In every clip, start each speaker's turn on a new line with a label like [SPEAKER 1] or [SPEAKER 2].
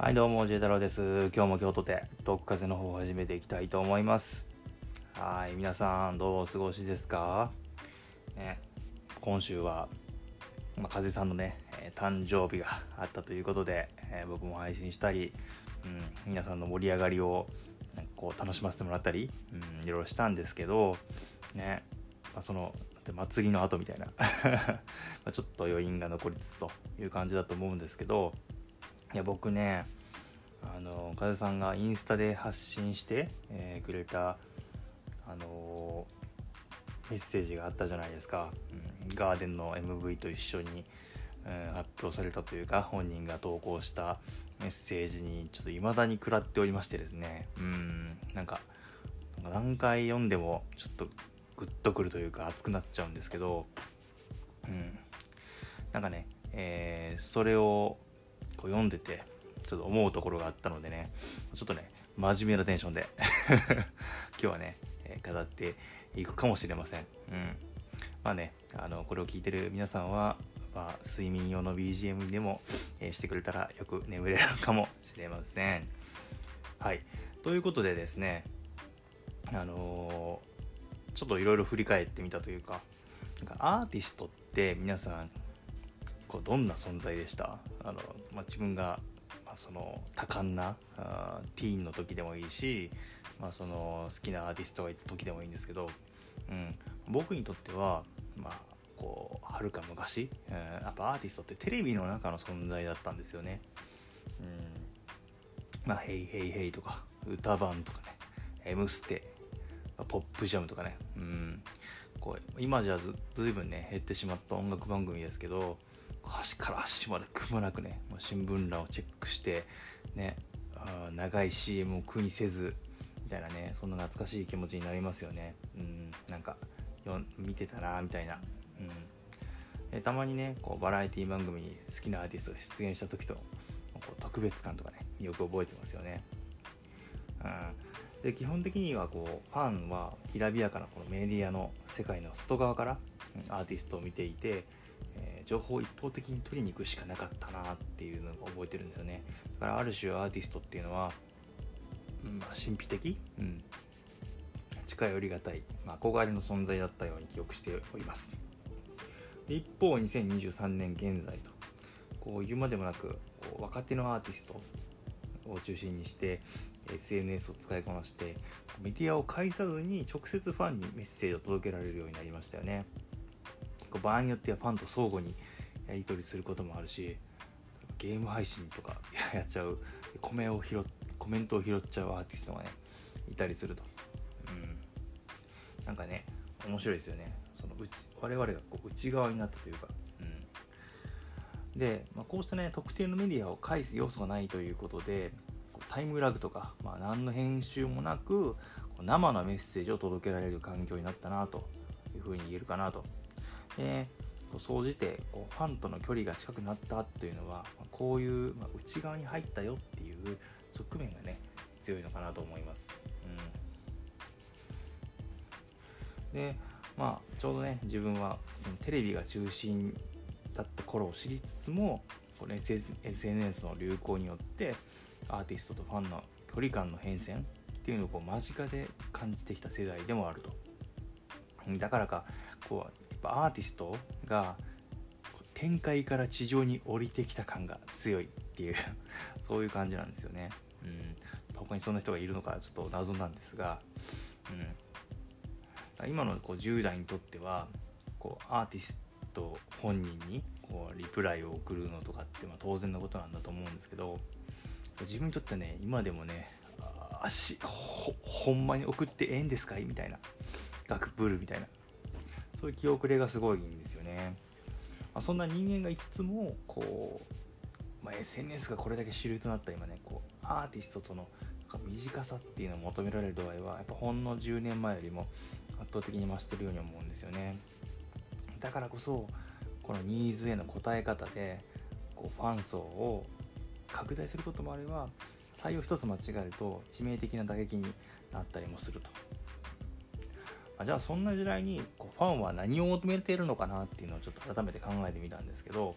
[SPEAKER 1] はいどうも J 太郎です。今日も京都でトーク風の方を始めていきたいと思います。はい皆さんどうお過ごしですか、ね、今週は、まあ、風さんのね、え、誕生日があったということで、えー、僕も配信したり、うん、皆さんの盛り上がりをこう楽しませてもらったり、うん、いろいろしたんですけどね、まあ、その祭りの後みたいな。まちょっと余韻が残りつつという感じだと思うんですけどいや僕ねあの風さんがインスタで発信して、えー、くれたあのメッセージがあったじゃないですか、うん、ガーデンの MV と一緒に、うん、発表されたというか本人が投稿したメッセージにちょっと未だに食らっておりましてですね。うんなんか何回読んでもちょっとグッとくるというか熱くなっちゃうんですけどうんなんかね、えー、それをこう読んでてちょっと思うところがあったのでねちょっとね真面目なテンションで 今日はね、えー、語っていくかもしれません。うん。まあねあのこれを聞いてる皆さんは、まあ、睡眠用の BGM でも、えー、してくれたらよく眠れるかもしれません。はい。ということでですねあのー、ちょっといろいろ振り返ってみたというかなんかアーティストって皆さんこうどんな存在でした？あの、まあ、自分が、まあ、その多感なあティーンの時でもいいし、まあ、その好きなアーティストがいた時でもいいんですけど、うん、僕にとってはまあこうはるか昔、えー、やっぱアーティストってテレビの中の存在だったんですよね。うん、まあ「ヘイヘイヘイ」とか歌番とかね「M ステ」ポップジャムとかね、うん、こう今じゃずずいぶんね減ってしまった音楽番組ですけど端から端までくまなくね新聞欄をチェックしてねあ長い CM を苦にせずみたいなねそんな懐かしい気持ちになりますよね。うんなんかよ見てたなみたいな。うん。たまにねこうバラエティ番組に好きなアーティストが出現した時とこう特別感とかねよく覚えてますよね。うん。で基本的にはこうファンはきらびやかなこのメディアの世界の外側からアーティストを見ていて、情報を一方的に取りに行くしかなかったなっていうのが覚えてるんですよね。だからある種アーティストっていうのは、まあ、神秘的、うん、近寄りがたい、まあ、憧れの存在だったように記憶しております。一方2023年現在とこう言うまでもなくこう若手のアーティストを中心にして SNS を使いこなしてメディアを介さずに直接ファンにメッセージを届けられるようになりましたよね。場合によってはファンと相互にやり取りすることもあるしゲーム配信とか やっちゃう。コメを拾コメントを拾っちゃうアーティストがねいたりすると、うん、なんかね面白いですよね。その内我々がこう内側になったというか、うん、で、まあ、こうしたね特定のメディアを介す要素がないということでタイムラグとか、まあ、何の編集もなく生のメッセージを届けられる環境になったなというふうに言えるかなと。で総じてこうファンとの距離が近くなったというのはこういう、内側に入ったよっていう側面がね強いのかなと思います。うん、でまあちょうどね自分はテレビが中心だった頃を知りつつもこの SNS の流行によってアーティストとファンの距離感の変遷っていうのをこう間近で感じてきた世代でもあると。だからかこうぱアーティストが天界から地上に降りてきた感が強いっていう そういう感じなんですよね。うん、他にそんな人がいるのかちょっと謎なんですが、うん、今のこう10代にとってはこうアーティスト本人にこうリプライを送るのとかってまあ当然のことなんだと思うんですけど自分にとってね今でもね足ほほんまに送ってええんですかい？みたいな。学プールみたいな。そういう気遅れがすごいんですよね、まあ、そんな人間がいつつもこう、まあ、SNS がこれだけ主流となった今ねこうアーティストとの短さっていうのを求められる度合いはやっぱほんの10年前よりも圧倒的に増してるように思うんですよね。だからこそこのニーズへの応え方でこうファン層を拡大することもあれば対応一つ間違えると致命的な打撃になったりもすると。あじゃあそんな時代にこうファンは何を求めているのかなっていうのをちょっと改めて考えてみたんですけど、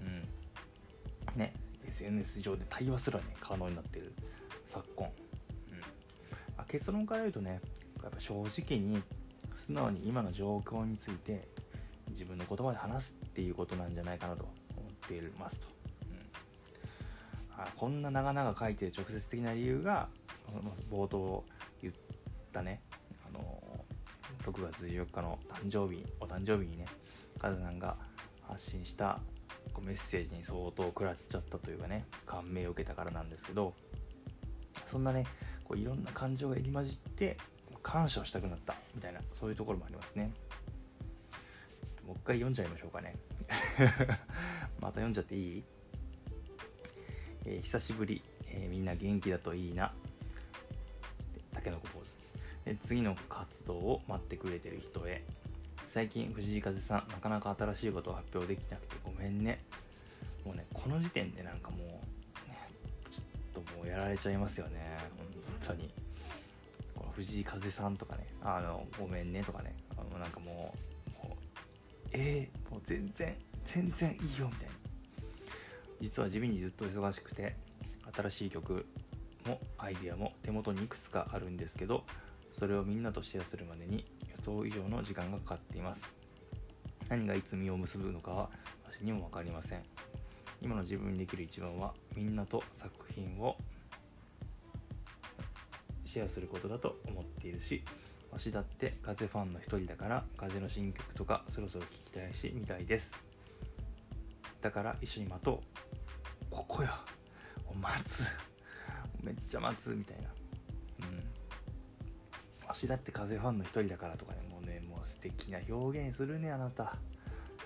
[SPEAKER 1] うん。ね、SNS 上で対話すらね可能になっている昨今、うん。あ、結論から言うとねやっぱ正直に素直に今の状況について自分の言葉で話すっていうことなんじゃないかなと思っていますと、うん、あこんな長々書いてる直接的な理由が冒頭言ったね6月14日の誕生日お誕生日にねカズさんが発信したメッセージに相当食らっちゃったというかね感銘を受けたからなんですけどそんなねこういろんな感情が入り混じって感謝をしたくなったみたいなそういうところもありますね。もう一回読んじゃいましょうかね。また読んじゃっていい、えー、久しぶり、えー、みんな元気だといいな。たけのこポーズ。次の活動を待ってくれてる人へ。最近藤井風さんなかなか新しいことを発表できなくてごめんね。もうねこの時点でなんかもう、ね、ちょっともうやられちゃいますよね。本当に。この藤井風さんとかねあのごめんねとかね。あのなんかもうもうえー、もう全然全然いいよみたいな。実は地味にずっと忙しくて新しい曲もアイデアも手元にいくつかあるんですけどそれをみんなとシェアするまでに予想以上の時間がかかっています。何がいつ実を結ぶのかは私にも分かりません。今の自分にできる一番はみんなと作品をシェアすることだと思っているしわしだって風ファンの一人だから風の新曲とかそろそろ聴きたいしみたいです。だから一緒に待とう。ここや待つ。めっちゃ待つみたいな。うん。わしだって風ファンの一人だからとかねもうねもう素敵な表現するねあなた。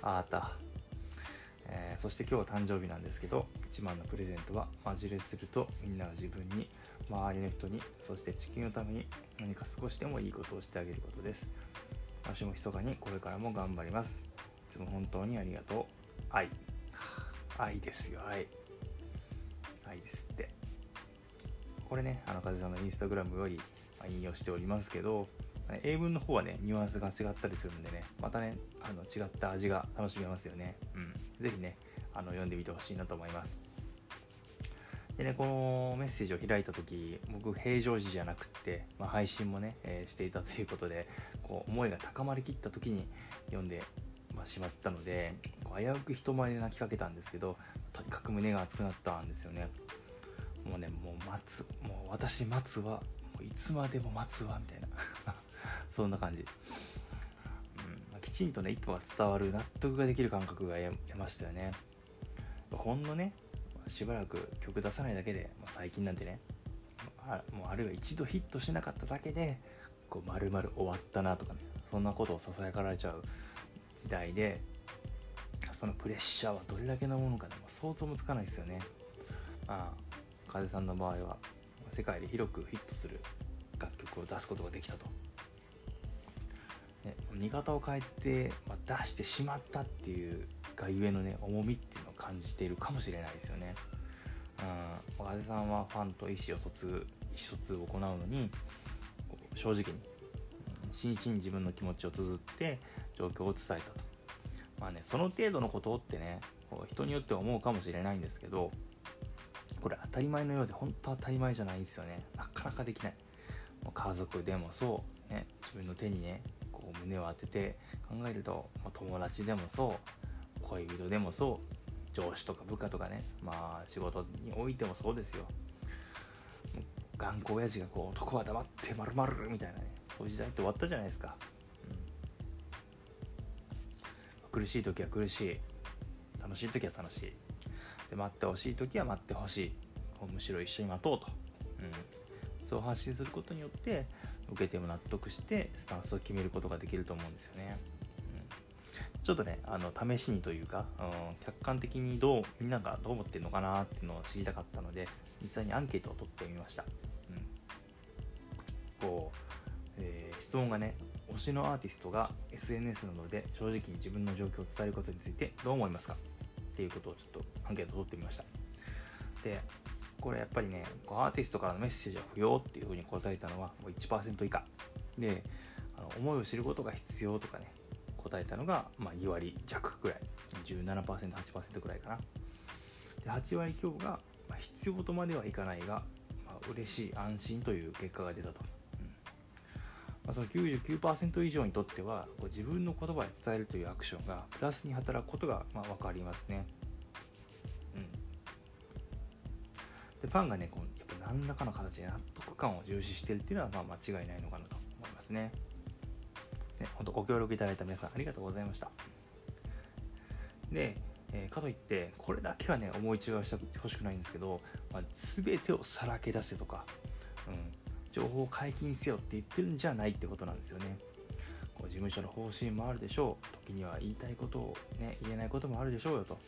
[SPEAKER 1] あなた。えー、そして今日は誕生日なんですけど一番のプレゼントはマジレするとみんなが自分に周りの人にそして地球のために何か少しでもいいことをしてあげることです。私も密かにこれからも頑張ります。いつも本当にありがとう。愛。愛ですよ愛。愛ですって。これねあの風さんのインスタグラムより引用しておりますけど英文の方はねニュアンスが違ったりするんでねまたねあの違った味が楽しめますよね。うん。是非ねあの読んでみてほしいなと思います。でね、このメッセージを開いた時僕平常時じゃなくって、まあ、配信もね、えー、していたということでこう思いが高まりきった時に読んで、まあ、しまったのでこう危うく人前で泣きかけたんですけどとにかく胸が熱くなったんですよね。もうねもう待つもう私待つはいつまでも待つわみたいな。そんな感じ、うん、きちんとね一歩が伝わる納得ができる感覚が得ましたよね。ほんのねしばらく曲出さないだけで、まあ、最近なんてねあもうあるいは一度ヒットしなかっただけでこう丸々終わったなとかねそんなことをささやかられちゃう時代でそのプレッシャーはどれだけのものかでも想像もつかないですよね。まあ風さんの場合は世界で広くヒットする楽曲を出すことができたと、ね、見方を変えて、まあ、出してしまったっていうがゆえのね重みっていうのを感じているかもしれないですよね。うん、若手さんはファンと意思を疎通意思疎通を行うのに正直に真摯に自分の気持ちを綴って状況を伝えたとまあねその程度のことってね人によっては思うかもしれないんですけどこれ当たり前のようで本当当たり前じゃないんですよね。なかなかできない。もう家族でもそう、ね、自分の手にねこう胸を当てて考えると、まあ、友達でもそう。恋人でもそう。上司とか部下とかね。まあ仕事においてもそうですよ。頑固親父がこう男は黙ってまるまるみたいなね。そういう時代って終わったじゃないですか、うん、苦しい時は苦しい。楽しい時は楽しい。で待ってほしい時は待ってほしい。むしろ一緒に待とうと、うん、そう発信することによって受けても納得してスタンスを決めることができると思うんですよね。うん。ちょっとね、あの、試しにというか、うん、客観的にどう、みんながどう思ってるのかなっていうのを知りたかったので、実際にアンケートを取ってみました。うん。こう、えー、質問がね、推しのアーティストが SNS などで正直に自分の状況を伝えることについてどう思いますか？っていうことをちょっとアンケート取ってみました。で、これやっぱりね、アーティストからのメッセージは不要っていうふうに答えたのはもう1%以下。で、あの思いを知ることが必要とかね、答えたのが、まあ、2割弱くらい 17%8% くらいかなで8割強が、まあ、必要とまではいかないが、まあ、嬉しい安心という結果が出たと、まあ、その99%以上にとってはこう自分の言葉で伝えるというアクションがプラスに働くことが、まあ、分かりますね、うん、でファンがねこうやっぱ何らかの形で納得感を重視してるっていうのはまあ間違いないのかなと思いますね。ね本当ご協力いただいた皆さんありがとうございました。で、え、かといってこれだけはね思い違いしてほしくないんですけど、まあ、全てをさらけ出せとか、情報を解禁せよって言ってるんじゃないってことなんですよね。こう事務所の方針もあるでしょう。時には言いたいことを、ね、言えないこともあるでしょうよと。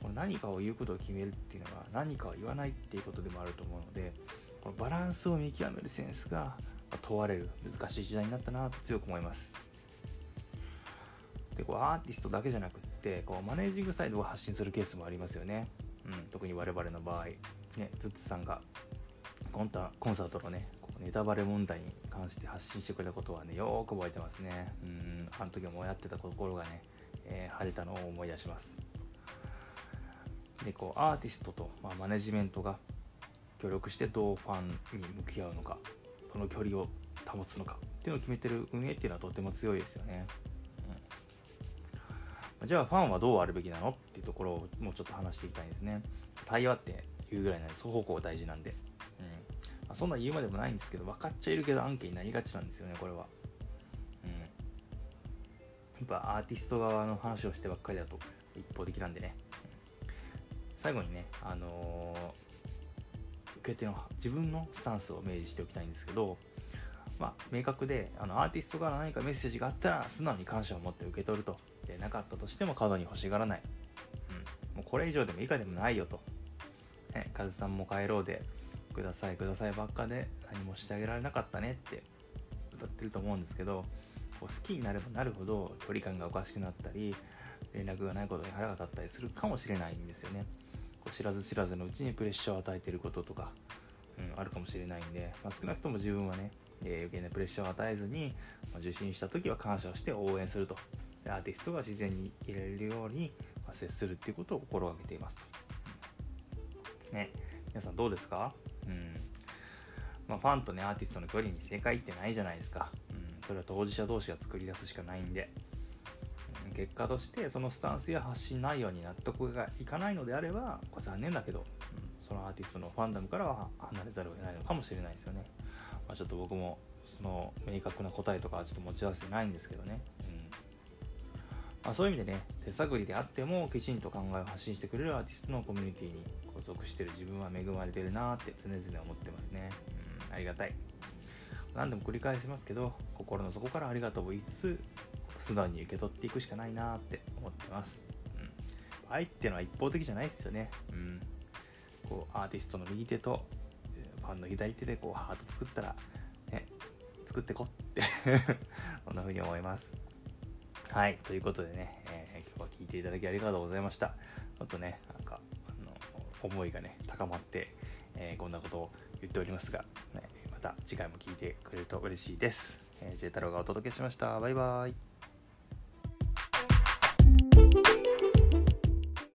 [SPEAKER 1] この何かを言うことを決めるっていうのは何かを言わないっていうことでもあると思うのでこのバランスを見極めるセンスが問われる難しい時代になったなと強く思います。でこうアーティストだけじゃなくってこうマネージングサイドを発信するケースもありますよね、うん、特に我々の場合。ねズッツさんがコンタコンサートのねネタバレ問題に関して発信してくれたことはねよく覚えてますね。うんあの時もやってたところがね、えー、晴れたのを思い出します。でこうアーティストと、まあ、マネジメントが協力してどうファンに向き合うのかこの距離を保つのかっていうのを決めてる運営っていうのはとても強いですよね、うん、じゃあファンはどうあるべきなのっていうところをもうちょっと話していきたいんですね。対話っていうぐらいなんで双方向大事なんで、まあ、そんな言うまでもないんですけど分かっちゃいるけど案件になりがちなんですよねこれは。うん。やっぱアーティスト側の話をしてばっかりだと一方的なんでね、最後にね、あのー、受け手の自分のスタンスを明示しておきたいんですけど、まあ、明確であのアーティストから何かメッセージがあったら素直に感謝を持って受け取ると。でなかったとしても過度に欲しがらない、うん、もうこれ以上でも以下でもないよと、ね、カズさんも帰ろうで。くださいくださいばっかで何もしてあげられなかったねって歌ってると思うんですけどこう好きになればなるほど距離感がおかしくなったり連絡がないことに腹が立ったりするかもしれないんですよね。こう知らず知らずのうちにプレッシャーを与えてることとか、うん、あるかもしれないんで、まあ、少なくとも自分はね、えー、余計なプレッシャーを与えずに、まあ、受信した時は感謝をして応援すると。アーティストが自然に入れるように、まあ、接するっていうことを心がけていますと、ね皆さんどうですか？うん。まあ、ファンとねアーティストの距離に正解ってないじゃないですか、うん、それは当事者同士が作り出すしかないんで、結果としてそのスタンスや発信内容に納得がいかないのであればこれ残念だけど、うん、そのアーティストのファンダムからは離れざるを得ないのかもしれないですよね、まあ、ちょっと僕もその明確な答えとかはちょっと持ち合わせてないんですけどね、うん。まあ、そういう意味でね手探りであってもきちんと考えを発信してくれるアーティストのコミュニティに属してる自分は恵まれてるなって常々思ってますね、うん、ありがたい何度も繰り返しますけど心の底からありがとうを言いつつ素直に受け取っていくしかないなって思ってます。うん。愛っていうのは一方的じゃないですよね。うん。こう、アーティストの右手と、ファンの左手でこう、ハート作ったら、ね、作ってこって こんな風に思います。はい。ということでね、えー、今日は聞いていただきありがとうございました。ちょっとね、思いがね、高まって、えー、こんなことを言っておりますが、ね、また次回も聞いてくれると嬉しいです。えー、J 太郎がお届けしました。バイバイ。